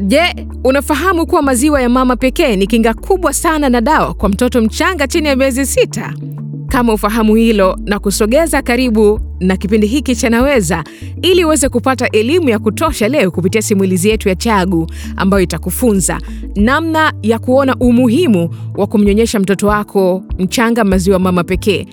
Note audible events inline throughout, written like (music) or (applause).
Je, unafahamu kuwa maziwa ya mama pekee ni kinga kubwa sana na dawa kwa mtoto mchanga chini ya miezi sita? Kama ufahamu hilo na kusogeza karibu na kipindi hiki cha Naweza ili uweze kupata elimu ya kutosha leo kupitia simulizi yetu ya Chagu ambayo itakufunza namna ya kuona umuhimu wa kumnyonyesha mtoto wako mchanga maziwa mama pekee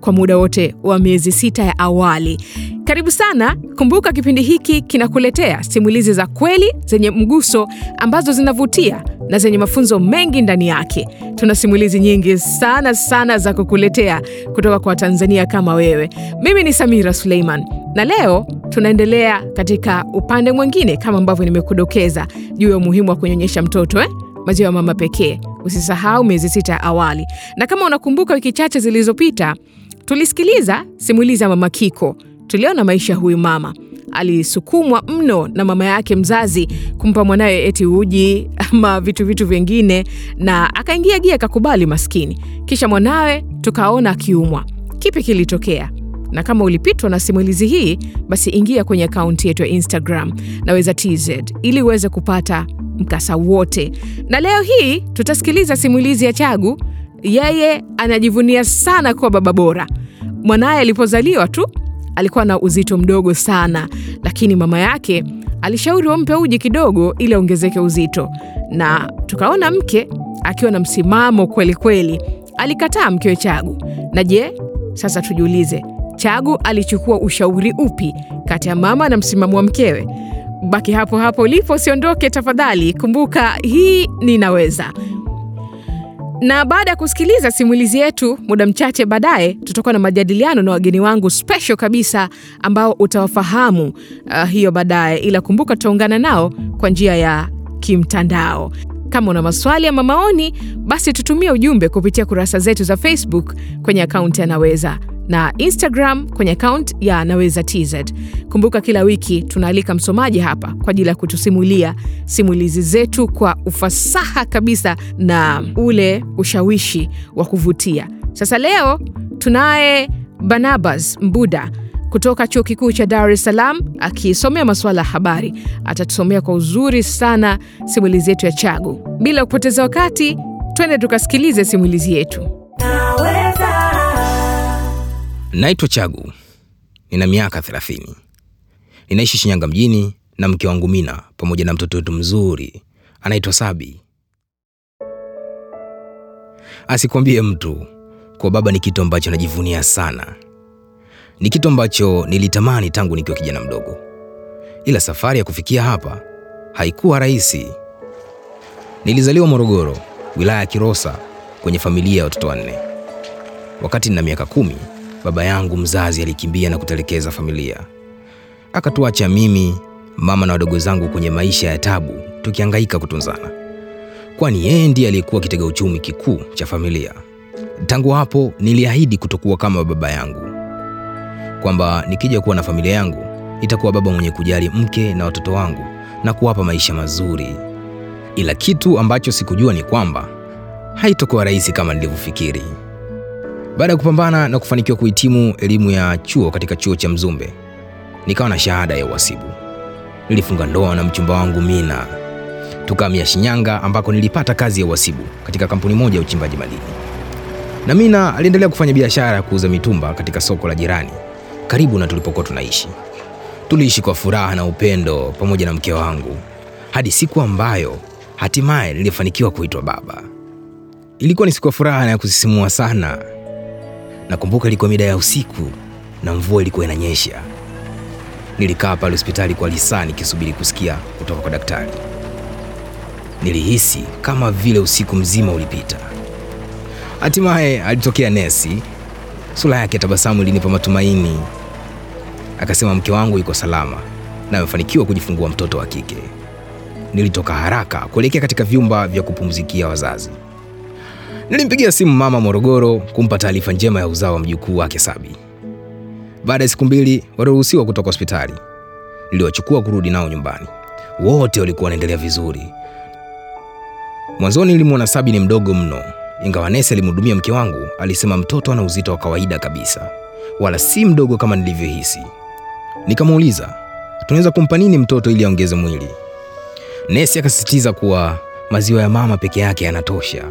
kwa muda wote wa miezi sita ya awali. Karibu sana. Kumbuka kipindi hiki kinakuletea simulizi za kweli zenye mguso ambazo zinavutia na zenye mafunzo mengi ndani yake. Tuna simulizi nyingi sana sana za kukuletea kutoka kwa Tanzania kama wewe. Mimi ni Samira Suleiman na leo tunaendelea katika upande mwingine kama ambavyo nimekudokeza juu ya umuhimu wa kunyonyesha mtoto eh? maziwa ya mama pekee. Usisahau miezi sita ya awali, na kama unakumbuka, wiki chache zilizopita tulisikiliza simulizi ya mama Kiko. Tuliona maisha huyu mama alisukumwa mno na mama yake mzazi kumpa mwanawe eti uji (laughs) ama vitu vitu vingine, na akaingia gia akakubali maskini. Kisha mwanawe tukaona akiumwa. Kipi kilitokea? Na kama ulipitwa na simulizi hii, basi ingia kwenye akaunti yetu ya Instagram Naweza TZ ili uweze kupata mkasa wote. Na leo hii tutasikiliza simulizi ya Chagu. Yeye anajivunia sana kuwa baba bora. Mwanaye alipozaliwa tu alikuwa na uzito mdogo sana, lakini mama yake alishauri wampe uji kidogo ili aongezeke uzito, na tukaona mke akiwa na msimamo kweli kweli, alikataa mkewe Chagu. Na je, sasa tujiulize, Chagu alichukua ushauri upi kati ya mama na msimamo wa mkewe? Baki hapo hapo ulipo, usiondoke tafadhali. Kumbuka hii ninaweza. Na baada ya kusikiliza simulizi yetu, muda mchache baadaye tutakuwa na majadiliano na wageni wangu special kabisa ambao utawafahamu uh, hiyo baadaye, ila kumbuka tutaungana nao kwa njia ya kimtandao. Kama una maswali ama maoni, basi tutumie ujumbe kupitia kurasa zetu za Facebook kwenye akaunti ya Naweza na Instagram kwenye akaunti ya Naweza TZ. Kumbuka kila wiki tunaalika msomaji hapa kwa ajili ya kutusimulia simulizi zetu kwa ufasaha kabisa na ule ushawishi wa kuvutia. Sasa leo tunaye Barnabas Mbuda kutoka Chuo Kikuu cha Dar es Salaam akisomea masuala ya habari. Atatusomea kwa uzuri sana simulizi yetu ya Chagu. Bila kupoteza wakati, twende tukasikilize simulizi yetu. Naitwa Chagu, nina miaka 30. Ninaishi Shinyanga mjini na mke wangu Mina pamoja na mtoto wetu mzuri anaitwa Sabi. Asikwambie mtu kwa baba ni kitu ambacho najivunia sana. Ni kitu ambacho nilitamani tangu nikiwa kijana mdogo, ila safari ya kufikia hapa haikuwa rahisi. Nilizaliwa Morogoro, wilaya ya Kilosa, kwenye familia ya watoto wanne. Wakati nina miaka kumi baba yangu mzazi alikimbia na kutelekeza familia, akatuacha mimi, mama na wadogo zangu kwenye maisha ya tabu, tukihangaika kutunzana, kwani yeye ndiye aliyekuwa kitega uchumi kikuu cha familia. Tangu hapo niliahidi kutokuwa kama baba yangu, kwamba nikija kuwa na familia yangu itakuwa baba mwenye kujali mke na watoto wangu na kuwapa maisha mazuri. Ila kitu ambacho sikujua ni kwamba haitokuwa rahisi kama nilivyofikiri. Baada ya kupambana na kufanikiwa kuhitimu elimu ya chuo katika chuo cha Mzumbe, nikawa na shahada ya uhasibu. Nilifunga ndoa na mchumba wangu Mina, tukahamia Shinyanga ambako nilipata kazi ya uhasibu katika kampuni moja ya uchimbaji madini, na Mina aliendelea kufanya biashara ya kuuza mitumba katika soko la jirani karibu na tulipokuwa tunaishi. Tuliishi kwa furaha na upendo pamoja na mke wangu hadi siku ambayo hatimaye nilifanikiwa kuitwa baba. Ilikuwa ni siku ya furaha na ya kusisimua sana. Nakumbuka ilikuwa mida ya usiku na mvua ilikuwa inanyesha. Nilikaa pale hospitali kwa lisaa nikisubiri kusikia kutoka kwa daktari. Nilihisi kama vile usiku mzima ulipita. Hatimaye alitokea nesi. Sura yake tabasamu ilinipa matumaini. Akasema mke wangu yuko salama na amefanikiwa kujifungua mtoto wa kike. Nilitoka haraka kuelekea katika vyumba vya kupumzikia wazazi. Nilimpigia simu mama Morogoro kumpa taarifa njema ya uzao wa mjukuu wake Sabi. Baada ya siku mbili waliruhusiwa kutoka hospitali. Niliwachukua kurudi nao nyumbani. Wote walikuwa wanaendelea vizuri. Mwanzoni nilimwona Sabi ni mdogo mno, Ingawa nesi alimhudumia mke wangu, alisema mtoto ana uzito wa kawaida kabisa, wala si mdogo kama nilivyohisi. Nikamuuliza tunaweza kumpa nini mtoto ili aongeze mwili. Nesi akasisitiza kuwa maziwa ya mama peke yake yanatosha.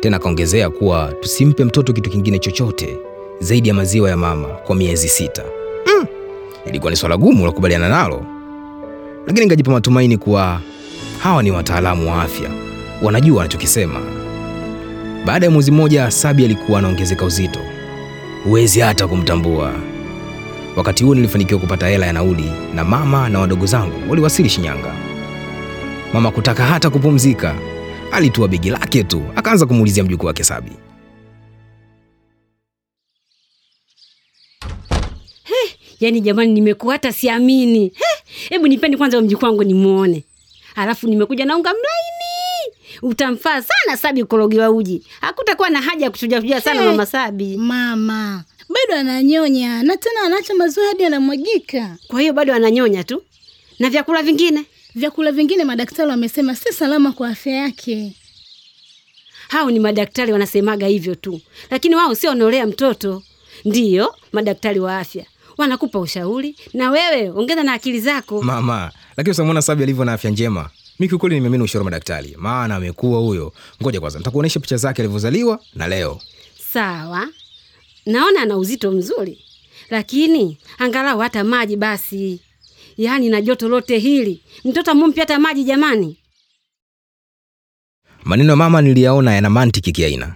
Tena akaongezea kuwa tusimpe mtoto kitu kingine chochote zaidi ya maziwa ya mama kwa miezi sita. Mm, ilikuwa ni swala gumu la kukubaliana nalo, lakini nikajipa matumaini kuwa hawa ni wataalamu wa afya, wanajua wanachokisema. Baada ya mwezi mmoja, Sabi alikuwa anaongezeka uzito, huwezi hata kumtambua. Wakati huo nilifanikiwa kupata hela ya nauli na mama na wadogo zangu waliwasili Shinyanga. Mama kutaka hata kupumzika, alitua begi lake tu akaanza kumuulizia mjukuu wake Sabi. yani jamani, nimekuwa hata siamini. Hebu Hebu nipeni kwanza mjukuu wangu nimwone, alafu nimekuja na unga mlaini, utamfaa sana Sabi kukorogewa uji. Hakutakuwa na haja ya kuchujachuja sana Hey. mama Sabi. Mama bado ananyonya na tena anaacha maziwa hadi anamwagika. Kwa hiyo bado ananyonya tu, na vyakula vingine Vyakula vingine madaktari wamesema si salama kwa afya yake. hao ni madaktari wanasemaga hivyo tu, lakini wao sio wanaolea mtoto. Ndiyo madaktari wa afya wanakupa ushauri, na wewe ongeza na akili zako. Mama, lakini usamwona Sabi alivyo na afya njema. Mi kiukweli nimeamini ushauri wa madaktari, maana amekuwa huyo. Ngoja kwanza nitakuonyesha picha zake alivyozaliwa na leo. Sawa, naona ana uzito mzuri, lakini angalau hata maji basi. Yaani na joto lote hili, mtoto mumpi hata maji jamani. Maneno ya mama niliyaona yana mantiki kiaina,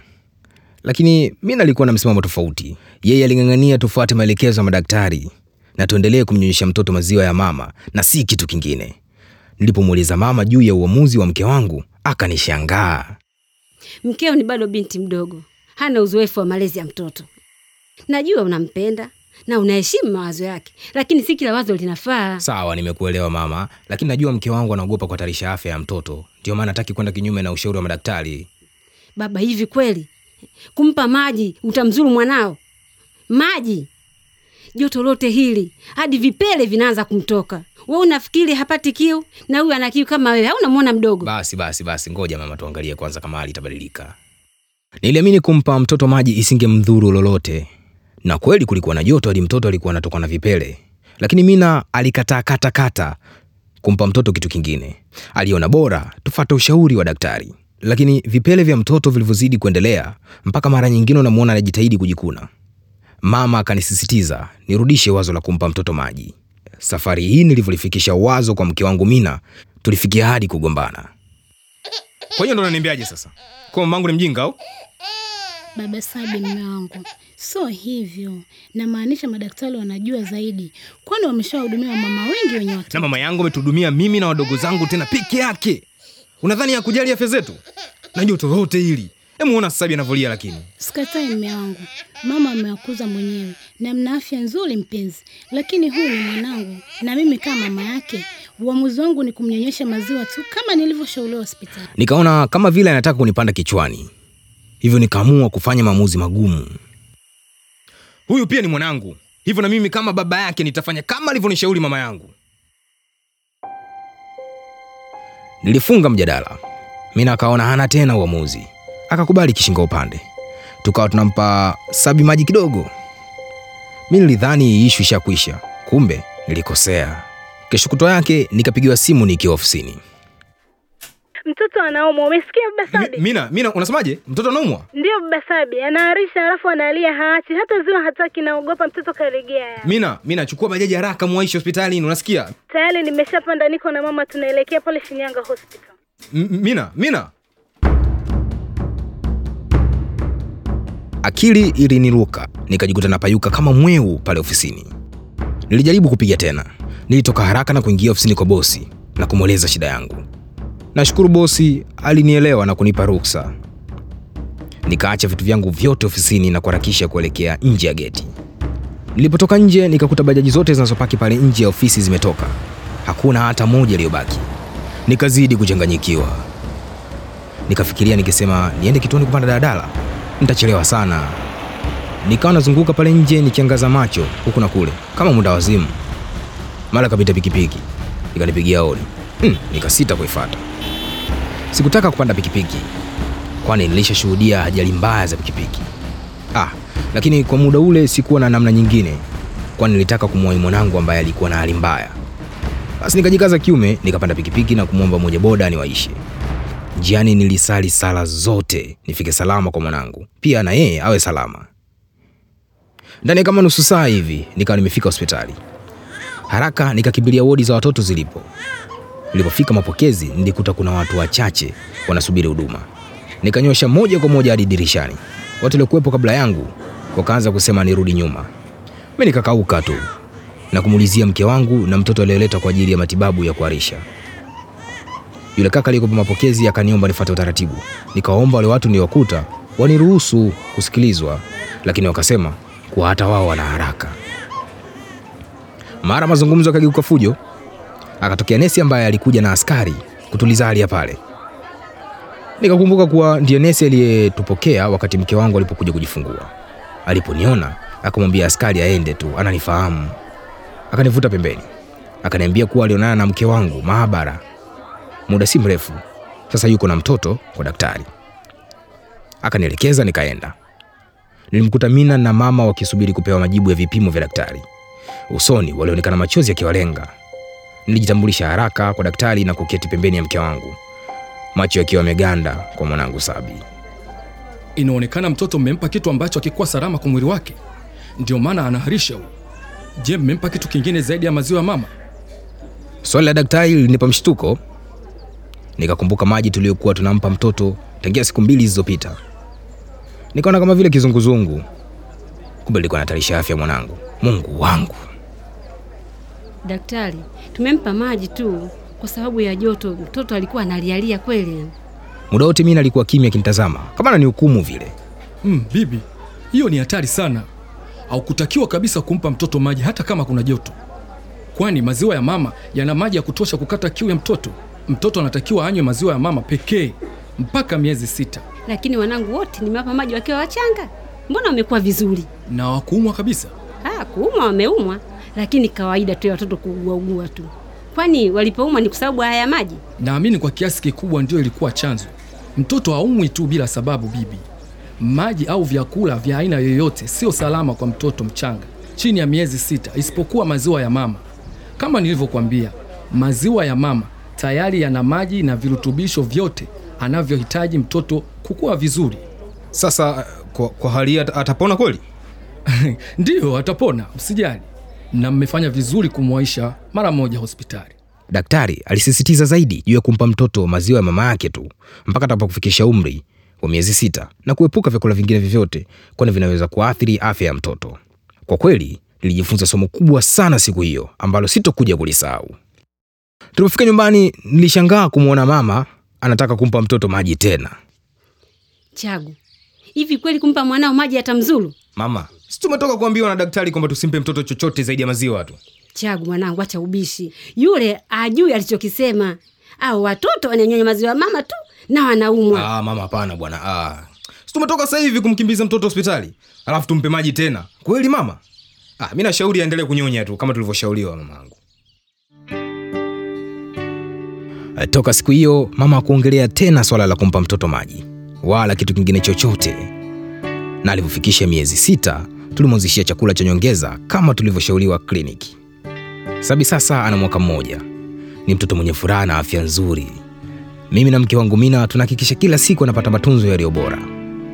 lakini mi nalikuwa na msimamo tofauti. Yeye aling'ang'ania tufuate maelekezo ya madaktari na tuendelee kumnyonyesha mtoto maziwa ya mama na si kitu kingine. Nilipomuuliza mama juu ya uamuzi wa mke wangu, akanishangaa. Mkeo ni bado binti mdogo, hana uzoefu wa malezi ya mtoto. Najua unampenda na unaheshimu mawazo yake, lakini si kila wazo linafaa. Sawa, nimekuelewa mama, lakini najua mke wangu anaogopa kuhatarisha afya ya mtoto, ndio maana hataki kwenda kinyume na ushauri wa madaktari. Baba, hivi kweli kumpa maji utamzuru mwanao? Maji joto lote hili hadi vipele vinaanza kumtoka. We unafikiri hapati kiu? Na huyu ana kiu kama wewe, au unamwona mdogo? Basi basi basi, ngoja mama, tuangalie kwanza kama hali itabadilika. Niliamini kumpa mtoto maji isingemdhuru lolote, na kweli kulikuwa na joto hadi mtoto alikuwa anatoka na vipele, lakini Mina alikataa kata kata kumpa mtoto kitu kingine. Aliona bora tufate ushauri wa daktari, lakini vipele vya mtoto vilivyozidi kuendelea, mpaka mara nyingine unamwona anajitahidi kujikuna. Mama akanisisitiza nirudishe wazo la kumpa mtoto maji. Safari hii nilivyolifikisha wazo kwa mke wangu Mina, tulifikia hadi kugombana. Kwa hiyo ndo unaniambiaje sasa? Kwa mamangu ni mjinga au? Baba Sabi, mume wangu, So hivyo. Namaanisha madaktari wanajua zaidi, kwani wameshawahudumia wamama wengi wenye watoto. Na mama yangu ametuhudumia mimi na wadogo zangu tena peke yake. Unadhani hakujali afya zetu? Na joto lote hili. Hebu ona Sabi anavyolia lakini. Sikatai mume wangu, mama amewakuza mwenyewe na mna afya nzuri mpenzi, lakini huyu ni mwanangu na mimi kama mama yake, uamuzi wangu ni kumnyonyesha maziwa tu kama nilivyoshauriwa hospitali. Nikaona kama vile anataka kunipanda kichwani. Hivyo nikaamua kufanya maamuzi magumu. Huyu pia ni mwanangu. Hivyo na mimi kama baba yake nitafanya kama alivyonishauri mama yangu. Nilifunga mjadala. Mina akaona hana tena uamuzi, akakubali kishinga upande. Tukawa tunampa Sabi maji kidogo. Mi nilidhani ishu ishakwisha, kumbe nilikosea. Kesho kutwa yake nikapigiwa simu nikiwa ofisini. Mtoto anaumwa, umesikia baba Sabi? Mina, Mina, unasemaje? Mtoto anaumwa? Ndio baba Sabi, anaharisha alafu analia haachi, hata ziwa hataki, naogopa mtoto karegea. Mina, Mina, chukua bajaji haraka, muaishi hospitalini, unasikia? Tayari nimeshapanda, niko na mama, tunaelekea pale Shinyanga hospital. M- Mina, Mina. Akili iliniruka, nikajikuta napayuka kama mweu pale ofisini. Nilijaribu kupiga tena, nilitoka haraka na kuingia ofisini kwa bosi na kumweleza shida yangu. Nashukuru bosi alinielewa na kunipa ruksa. Nikaacha vitu vyangu vyote ofisini na kuharakisha kuelekea nje ya geti. Nilipotoka nje, nikakuta bajaji zote zinazopaki pale nje ya ofisi zimetoka, hakuna hata moja iliyobaki. Nikazidi kuchanganyikiwa, nikafikiria nikisema niende kituoni kupanda daladala nitachelewa sana. Nikawa nazunguka pale nje nikiangaza macho huku na kule kama muda wazimu. Mara kapita pikipiki ikanipigia hodi. Hmm, nikasita kuifuata. Sikutaka kupanda pikipiki, kwani nilishashuhudia ajali mbaya za pikipiki. Ah, lakini kwa muda ule sikuwa na namna nyingine, kwani nilitaka kumwahi mwanangu ambaye alikuwa na hali mbaya. Basi nikajikaza kiume, nikapanda pikipiki na kumwomba mmoja boda niwaishe. Njiani nilisali sala zote nifike salama kwa mwanangu, pia na yeye awe salama. Ndani kama nusu saa hivi nikawa nimefika hospitali. Haraka nikakimbilia wodi za watoto zilipo. Nilipofika mapokezi, nilikuta kuna watu wachache wanasubiri huduma. Nikanyosha moja kwa moja hadi dirishani. Watu waliokuwepo kabla yangu wakaanza kusema nirudi nyuma. Mimi nikakauka tu na kumuulizia mke wangu na mtoto aliyeleta kwa ajili ya matibabu ya kuharisha. Yule kaka aliyekuwa mapokezi akaniomba nifuate utaratibu. Nikawaomba wale watu niliowakuta waniruhusu kusikilizwa, lakini wakasema kuwa hata wao wana haraka. Mara mazungumzo yakageuka fujo, akatokea nesi ambaye alikuja na askari kutuliza hali ya pale. Nikakumbuka kuwa ndiye nesi aliyetupokea wakati mke wangu alipokuja kujifungua. Aliponiona akamwambia askari aende tu, ananifahamu. Akanivuta pembeni, akaniambia kuwa alionana na mke wangu maabara muda si mrefu sasa, yuko na mtoto kwa daktari. Akanielekeza, nikaenda. Nilimkuta Mina na mama wakisubiri kupewa majibu ya vipimo vya daktari. Usoni walionekana machozi yakiwalenga. Nilijitambulisha haraka kwa daktari na kuketi pembeni ya mke wangu, macho yakiwa yameganda kwa mwanangu Sabi. Inaonekana mtoto mmempa kitu ambacho hakikuwa salama kwa mwili wake, ndio maana anaharisha huyu. Je, mmempa kitu kingine zaidi ya maziwa ya mama? Swali la daktari lilinipa mshtuko. Nikakumbuka maji tuliyokuwa tunampa mtoto tangia siku mbili zilizopita. Nikaona kama vile kizunguzungu, kumbe nilikuwa nahatarisha afya mwanangu. Mungu wangu! Daktari, tumempa maji tu kwa sababu ya joto. Mtoto alikuwa analialia kweli. Muda wote mimi nalikuwa kimya akinitazama kama ananihukumu vile. Mm, bibi, hiyo ni hatari sana. Haukutakiwa kabisa kumpa mtoto maji hata kama kuna joto, kwani maziwa ya mama yana maji ya kutosha kukata kiu ya mtoto. Mtoto anatakiwa anywe maziwa ya mama pekee mpaka miezi sita, Lakini wanangu wote nimewapa maji wakiwa wachanga, mbona wamekuwa vizuri? na wakuumwa kabisa. Ha, kuumwa wameumwa, lakini kawaida tu ya watoto kuuguaugua tu. Kwani walipoumwa ni kwa sababu haya maji? Naamini kwa kiasi kikubwa ndio ilikuwa chanzo. Mtoto haumwi tu bila sababu, bibi. Maji au vyakula vya aina yoyote sio salama kwa mtoto mchanga chini ya miezi sita, isipokuwa maziwa ya mama. Kama nilivyokuambia, maziwa ya mama tayari yana maji na virutubisho vyote anavyohitaji mtoto kukua vizuri. Sasa kwa, kwa hali hii atapona kweli? (laughs) Ndiyo, atapona, msijali, na mmefanya vizuri kumwaisha mara moja hospitali. Daktari alisisitiza zaidi juu ya kumpa mtoto maziwa ya mama yake tu mpaka atakapofikisha umri wa miezi sita na kuepuka vyakula vingine vyovyote, kwani vinaweza kuathiri afya ya mtoto. Kwa kweli nilijifunza somo kubwa sana siku hiyo ambalo sitokuja kulisahau. Tulipofika nyumbani, nilishangaa kumwona mama anataka kumpa mtoto maji tena. Chagu, hivi kweli kumpa mwanao maji atamzuru? Mama, si tumetoka kuambiwa na daktari kwamba tusimpe mtoto chochote zaidi ya maziwa tu. Chagu mwanangu, acha ubishi. Yule ajui alichokisema. Au watoto wananyonya maziwa mama tu na wanaumwa. Ah, mama hapana bwana. Ah. situmetoka sasa hivi kumkimbiza mtoto hospitali. Alafu tumpe maji tena. Kweli mama? Ah, mi nashauri aendelee kunyonya tu kama tulivyoshauriwa mamangu. Eh, Toka siku hiyo mama hakuongelea tena swala la kumpa mtoto maji wala kitu kingine chochote, na alivyofikisha miezi sita tulimwanzishia chakula cha nyongeza kama tulivyoshauriwa kliniki. Sabi sasa ana mwaka mmoja, ni mtoto mwenye furaha na afya nzuri. Mimi na mke wangu Mina tunahakikisha kila siku anapata matunzo yaliyo bora,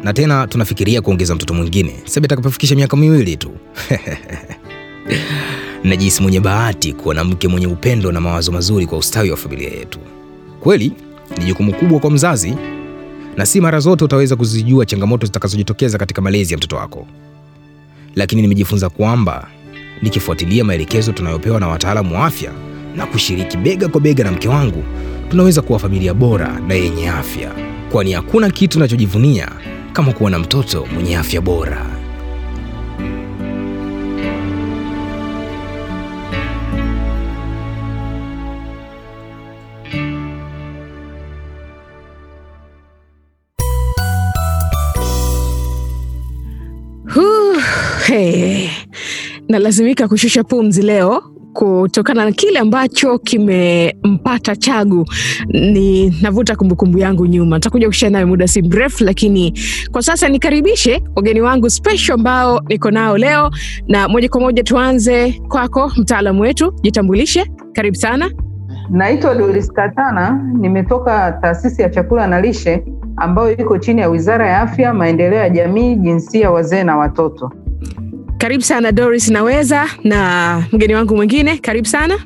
na tena tunafikiria kuongeza mtoto mwingine Sabi atakapofikisha miaka miwili tu. (laughs) Najihisi mwenye bahati kuwa na mke mwenye upendo na mawazo mazuri kwa ustawi wa familia yetu. Kweli ni jukumu kubwa kwa mzazi, na si mara zote utaweza kuzijua changamoto zitakazojitokeza katika malezi ya mtoto wako, lakini nimejifunza kwamba nikifuatilia maelekezo tunayopewa na wataalamu wa afya na kushiriki bega kwa bega na mke wangu, tunaweza kuwa familia bora na yenye afya, kwani hakuna kitu nachojivunia kama kuwa na mtoto mwenye afya bora. Nalazimika kushusha pumzi leo kutokana na kile ambacho kimempata Chagu. Ni navuta kumbukumbu yangu nyuma, nitakuja kushare nayo muda si mrefu, lakini kwa sasa nikaribishe wageni wangu special ambao niko nao leo, na moja kwa moja tuanze kwako, mtaalamu wetu, jitambulishe. Karibu sana. Naitwa Doris Katana, nimetoka taasisi ya chakula na lishe ambayo iko chini ya Wizara ya Afya, Maendeleo ya Jamii, Jinsia, Wazee na Watoto. Karibu sana Doris Naweza, na mgeni wangu mwingine, karibu sana.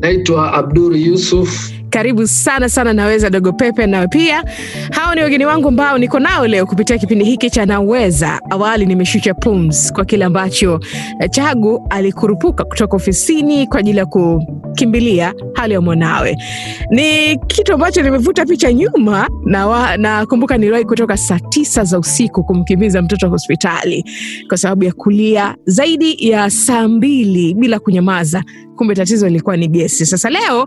Naitwa abdur Yusuf. Karibu sana sana Naweza Dogo Pepe, nawe pia. Hao ni wageni wangu ambao niko nao leo kupitia kipindi hiki cha Naweza. Awali nimeshusha pums kwa kile ambacho Chagu alikurupuka kutoka ofisini kwa ajili ya kukimbilia hali ya mwanawe. Ni kitu ambacho nimevuta picha nyuma na niliwahi kutoka saa tisa za usiku kumkimbiza mtoto hospitali kwa sababu ya kulia zaidi ya saa mbili bila kunyamaza. Kumbe tatizo lilikuwa ni gesi. Sasa leo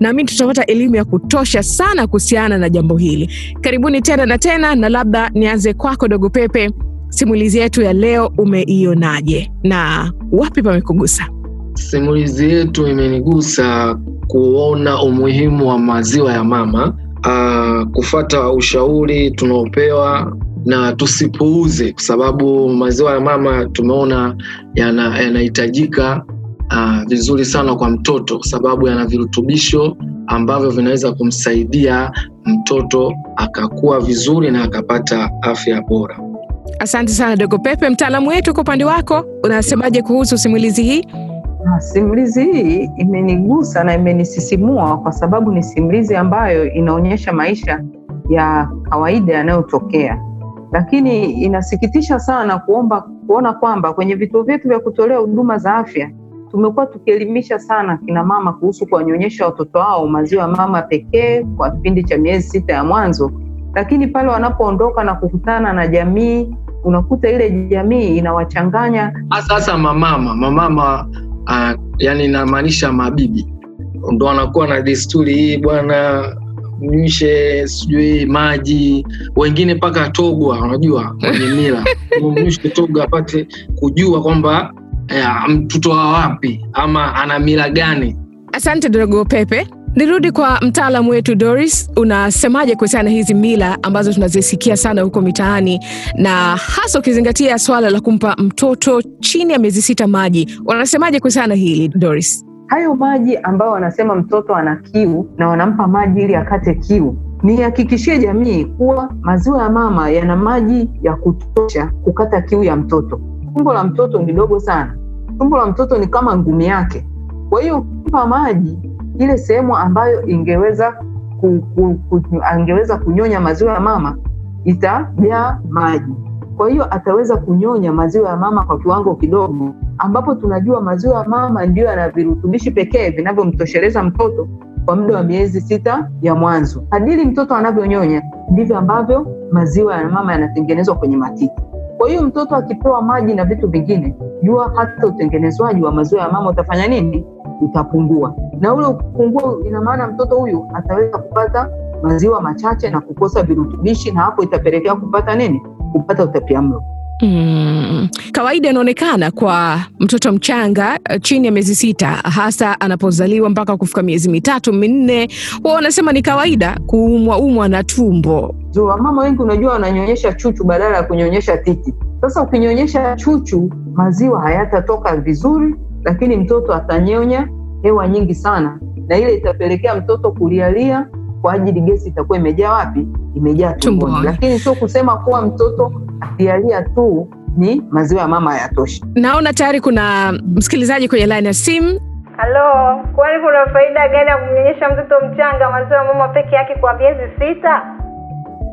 nami tutapata elimu ya kutosha sana kuhusiana na jambo hili. Karibuni tena na tena, na labda nianze kwako Dogo Pepe, simulizi yetu ya leo umeionaje na wapi pamekugusa? Simulizi yetu imenigusa kuona umuhimu wa maziwa ya mama, uh, kufata ushauri tunaopewa na tusipuuze, kwa sababu maziwa ya mama tumeona yanahitajika yana uh, vizuri sana kwa mtoto kwa sababu yana virutubisho ambavyo vinaweza kumsaidia mtoto akakuwa vizuri na akapata afya bora. Asante sana Dogo Pepe. Mtaalamu wetu, kwa upande wako unasemaje kuhusu simulizi hii? Simulizi hii imenigusa na imenisisimua kwa sababu ni simulizi ambayo inaonyesha maisha ya kawaida yanayotokea, lakini inasikitisha sana kuomba kuona kwamba kwenye vituo vyetu vya kutolea huduma za afya tumekuwa tukielimisha sana kina mama kuhusu kuwanyonyesha watoto wao maziwa ya mama pekee kwa kipindi cha miezi sita ya mwanzo, lakini pale wanapoondoka na kukutana na jamii, unakuta ile jamii inawachanganya. Hasa Mamama mamama, uh, yani inamaanisha mabibi. Ndo wanakuwa na desturi hii bwana mnywishe sijui maji, wengine mpaka togwa, unajua kwenye mila. (laughs) Mnywishe togwa apate kujua kwamba mtoto wa wapi ama ana mila gani. Asante Dogo Pepe. Nirudi kwa mtaalamu wetu Doris, unasemaje kuhusiana na hizi mila ambazo tunazisikia sana huko mitaani, na hasa ukizingatia swala la kumpa mtoto chini ya miezi sita maji? Wanasemaje kuhusiana na hili Doris? Hayo maji ambayo wanasema mtoto ana kiu na wanampa maji ili akate kiu, nihakikishie jamii kuwa maziwa ya mama yana maji ya kutosha kukata kiu ya mtoto. Tumbo la mtoto ni dogo sana, tumbo la mtoto ni kama ngumi yake. Kwa hiyo ukimpa maji ile sehemu ambayo ingeweza ku, ku, ku, angeweza kunyonya maziwa ya mama itajaa maji. Kwa hiyo ataweza kunyonya maziwa ya mama kwa kiwango kidogo, ambapo tunajua maziwa ya mama ndiyo yana virutubishi pekee vinavyomtosheleza mtoto kwa muda wa miezi sita ya mwanzo. Kadiri mtoto anavyonyonya ndivyo ambavyo maziwa ya mama yanatengenezwa kwenye matiti. Kwa hiyo mtoto akipewa maji na vitu vingine, jua hata utengenezwaji wa maziwa ya mama utafanya nini? Utapungua, na ule ukipungua, ina maana mtoto huyu ataweza kupata maziwa machache na kukosa virutubishi, na hapo itapelekea kupata nini? Kupata utapiamlo. Mm, kawaida inaonekana kwa mtoto mchanga chini ya miezi sita, hasa anapozaliwa mpaka kufika miezi mitatu minne, wao wanasema ni kawaida kuumwa umwa na tumbo. Wamama wengi unajua wananyonyesha chuchu badala ya kunyonyesha titi. Sasa ukinyonyesha chuchu, maziwa hayatatoka vizuri, lakini mtoto atanyonya hewa nyingi sana, na ile itapelekea mtoto kulialia kwa ajili gesi itakuwa imejaa wapi? Imejaa tumboni. Lakini sio kusema kuwa mtoto akialia tu ni maziwa ya mama hayatoshi. Naona tayari kuna msikilizaji kwenye line ya simu. Halo, kwani kuna faida gani ya kumnyonyesha mtoto mchanga maziwa ya mama peke yake kwa miezi sita?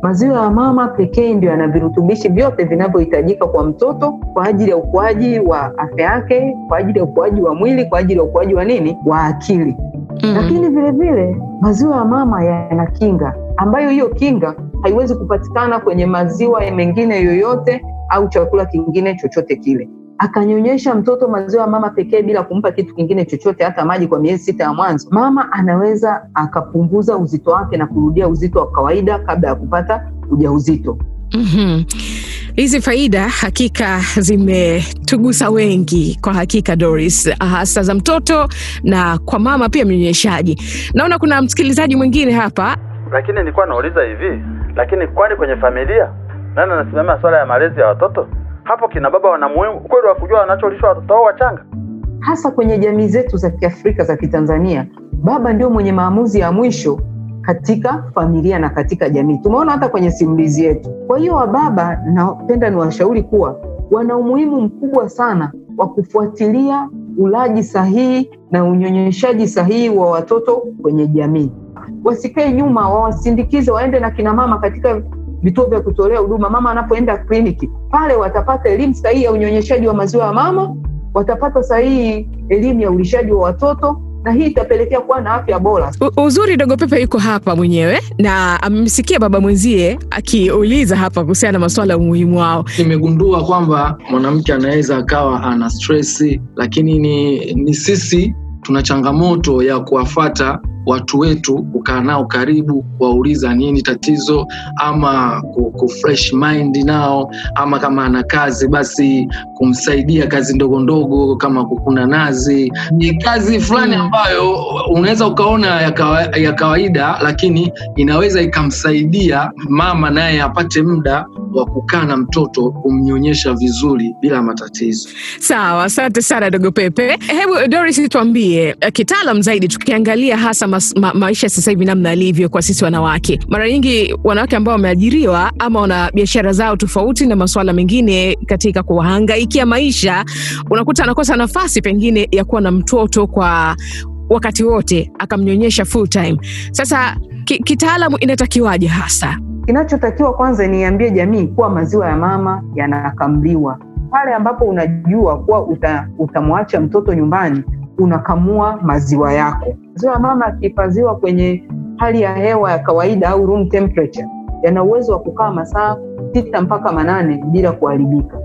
Maziwa ya mama pekee ndio yana virutubishi vyote vinavyohitajika kwa mtoto kwa ajili ya ukuaji wa afya yake, kwa ajili ya ukuaji wa mwili, kwa ajili ya ukuaji wa nini, wa akili. Mm. Lakini vile vile maziwa ya mama yana kinga ambayo hiyo kinga haiwezi kupatikana kwenye maziwa mengine yoyote au chakula kingine chochote kile. Akanyonyesha mtoto maziwa ya mama pekee bila kumpa kitu kingine chochote, hata maji kwa miezi sita ya mwanzo, mama anaweza akapunguza uzito wake na kurudia uzito wa kawaida kabla ya kupata ujauzito. mm-hmm. Hizi faida hakika zimetugusa wengi kwa hakika, Doris, hasa za mtoto na kwa mama pia mnyonyeshaji. Naona kuna msikilizaji mwingine hapa. Lakini nilikuwa nauliza hivi, lakini kwani kwenye familia nani anasimamia swala ya malezi ya watoto? Hapo kina baba wana muhimu kweli wa kujua wanacholishwa watoto wao wachanga? hasa kwenye jamii zetu za Kiafrika za Kitanzania, baba ndio mwenye maamuzi ya mwisho katika familia na katika jamii. Tumeona hata kwenye simulizi yetu. Kwa hiyo wababa, napenda niwashauri kuwa wana umuhimu mkubwa sana wa kufuatilia ulaji sahihi na unyonyeshaji sahihi wa watoto kwenye jamii. Wasikae nyuma, wawasindikize, waende na kina mama katika vituo vya kutolea huduma. Mama anapoenda kliniki pale, watapata elimu sahihi ya unyonyeshaji wa maziwa ya mama, watapata sahihi elimu ya ulishaji wa watoto na hii itapelekea kuwa na afya bora. U- Uzuri Dogo Pepe yuko hapa mwenyewe na amemsikia baba mwenzie akiuliza hapa kuhusiana na masuala ya umuhimu wao. nimegundua kwamba mwanamke anaweza akawa ana stresi lakini ni, ni sisi tuna changamoto ya kuwafata watu wetu kukaa nao karibu kuwauliza nini tatizo ama ku, ku mind nao ama kama ana kazi basi kumsaidia kazi ndogo ndogo kama kukuna nazi ni kazi fulani Mm. ambayo unaweza ukaona ya, kawa, ya kawaida lakini inaweza ikamsaidia mama naye apate muda wa kukaa na mtoto kumnyonyesha vizuri bila matatizo Sawa, asante sana Dogo Pepe. Hebu Doris, tuambie eh, kitaalam zaidi, tukiangalia hasa mas, ma, maisha sasa hivi namna alivyo kwa sisi wanawake. Mara nyingi wanawake ambao wameajiriwa ama wana biashara zao tofauti na masuala mengine katika kuhangaikia maisha, unakuta anakosa nafasi pengine ya kuwa na mtoto kwa wakati wote akamnyonyesha full time. Sasa ki, kitaalamu inatakiwaje hasa? Kinachotakiwa kwanza, niambie jamii kuwa maziwa ya mama yanakamliwa pale ambapo unajua kuwa uta, utamwacha mtoto nyumbani, unakamua maziwa yako. Maziwa ya mama yakihifadhiwa kwenye hali ya hewa ya kawaida au room temperature, yana uwezo wa kukaa masaa sita mpaka manane bila kuharibika,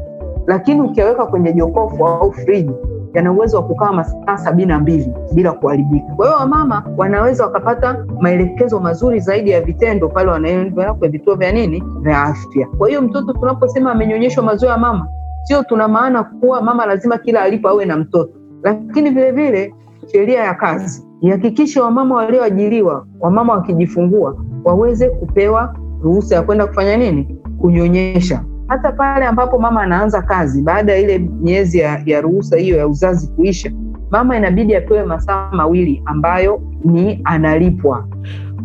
lakini ukiweka kwenye jokofu au friji yana uwezo wa kukaa masaa sabini na mbili bila kuharibika. Kwa hiyo wamama wanaweza wakapata maelekezo mazuri zaidi ya vitendo pale wanaenda kwenye vituo vya nini vya afya. Kwa hiyo mtoto tunaposema amenyonyeshwa maziwa ya mama, sio tuna maana kuwa mama lazima kila alipo awe na mtoto, lakini vilevile sheria ya kazi ihakikishe wamama walioajiriwa, wamama wakijifungua waweze kupewa ruhusa ya kwenda kufanya nini, kunyonyesha hata pale ambapo mama anaanza kazi baada ya ile miezi ya, ya ruhusa hiyo ya uzazi kuisha, mama inabidi apewe masaa mawili ambayo ni analipwa.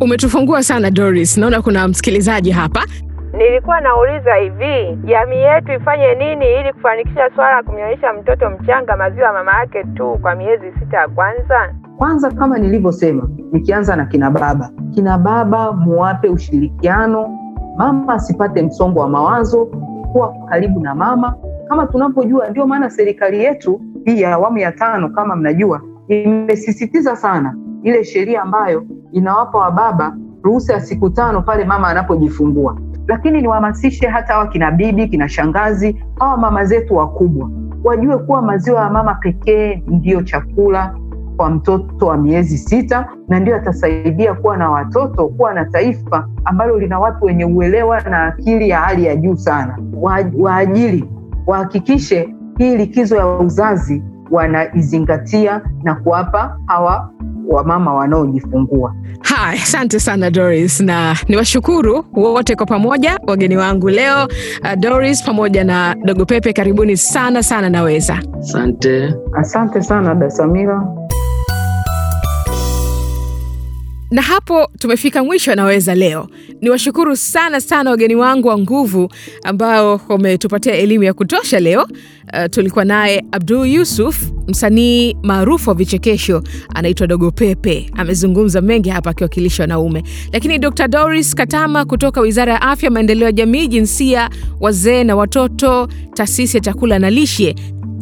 Umetufungua sana Doris, naona kuna msikilizaji hapa. Nilikuwa nauliza hivi, jamii yetu ifanye nini ili kufanikisha swala la kumnyonyesha mtoto mchanga maziwa mama yake tu kwa miezi sita ya kwanza? Kwanza, kama nilivyosema, nikianza na kina baba, kina baba muwape ushirikiano, mama asipate msongo wa mawazo, kuwa karibu na mama kama tunavyojua. Ndio maana serikali yetu hii ya awamu ya tano, kama mnajua, imesisitiza sana ile sheria ambayo inawapa wababa ruhusa ya siku tano pale mama anapojifungua. Lakini niwahamasishe hata hawa kina bibi, kina shangazi, hawa mama zetu wakubwa wajue kuwa maziwa ya mama pekee ndiyo chakula kwa mtoto wa miezi sita na ndio atasaidia kuwa na watoto, kuwa na taifa ambalo lina watu wenye uelewa na akili ya hali ya juu sana. Wa- wahakikishe hii likizo ya uzazi wanaizingatia na kuwapa hawa wamama wanaojifungua. Haya, asante sana Doris, na niwashukuru wote kwa pamoja, wageni wangu leo uh, Doris pamoja na Dogo Pepe, karibuni sana sana. Naweza asante Asante sana da na hapo tumefika mwisho Naweza leo. Niwashukuru sana sana wageni wangu wa nguvu ambao wametupatia elimu ya kutosha leo. Uh, tulikuwa naye Abdul Yusuf, msanii maarufu wa vichekesho, anaitwa Dogo Pepe. Amezungumza mengi hapa akiwakilisha wanaume, lakini Dr Doris Katama kutoka Wizara ya Afya, Maendeleo ya Jamii, Jinsia, Wazee na Watoto, Taasisi ya Chakula na Lishe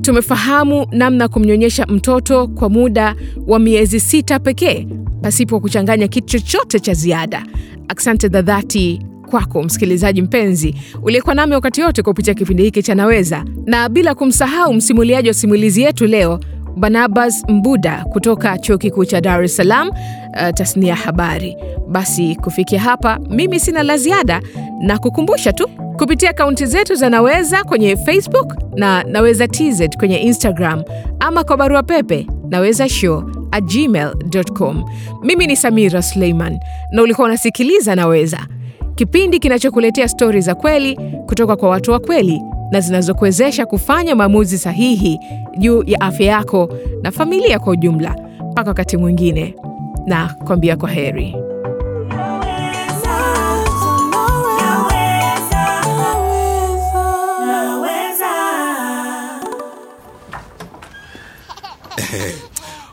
tumefahamu namna kumnyonyesha mtoto kwa muda wa miezi sita pekee pasipo kuchanganya kitu chochote cha ziada. Asante za dhati kwako msikilizaji mpenzi uliyekuwa nami wakati yote kupitia kipindi hiki cha Naweza, na bila kumsahau msimuliaji wa simulizi yetu leo Barnabas Mbuda kutoka chuo kikuu cha Dar es Salaam, uh, tasnia ya habari. Basi kufikia hapa, mimi sina la ziada. Na kukumbusha tu kupitia akaunti zetu za Naweza kwenye Facebook na Naweza TZ kwenye Instagram. Ama kwa barua pepe naweza show at gmail.com. Mimi ni Samira Suleiman na ulikuwa unasikiliza Naweza, kipindi kinachokuletea stori za kweli kutoka kwa watu wa kweli na zinazokuwezesha kufanya maamuzi sahihi juu ya afya yako na familia kwa ujumla. Mpaka wakati mwingine, na kuambia kwa heri. (laughs)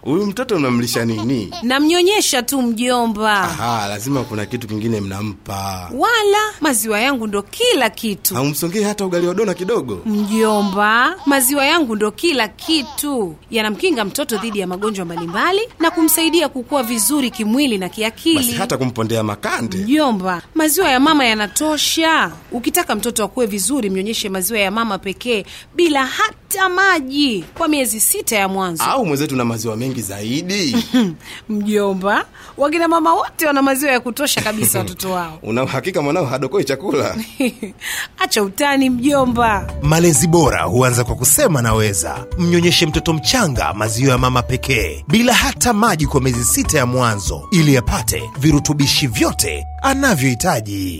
Huyu mtoto mnamlisha nini? Namnyonyesha tu mjomba. Aha, lazima kuna kitu kingine mnampa. Wala maziwa yangu ndo kila kitu. Haumsongei hata ugali wa dona kidogo? Mjomba, maziwa yangu ndo kila kitu. Yanamkinga mtoto dhidi ya magonjwa mbalimbali na kumsaidia kukua vizuri kimwili na kiakili. Basi hata kumpondea makande. Mjomba, maziwa ya mama yanatosha. Ukitaka mtoto akue vizuri, mnyonyeshe maziwa ya mama pekee bila hata maji kwa miezi sita ya mwanzo. Au mwenzetu na maziwa mengi zaidi. (laughs) Mjomba, wakina mama wote wana maziwa ya kutosha kabisa watoto wao. (laughs) Una uhakika mwanao hadokoi chakula? (laughs) Acha utani mjomba. Malezi bora huanza kwa kusema naweza. Mnyonyeshe mtoto mchanga maziwa ya mama pekee bila hata maji kwa miezi sita ya mwanzo, ili apate virutubishi vyote anavyohitaji.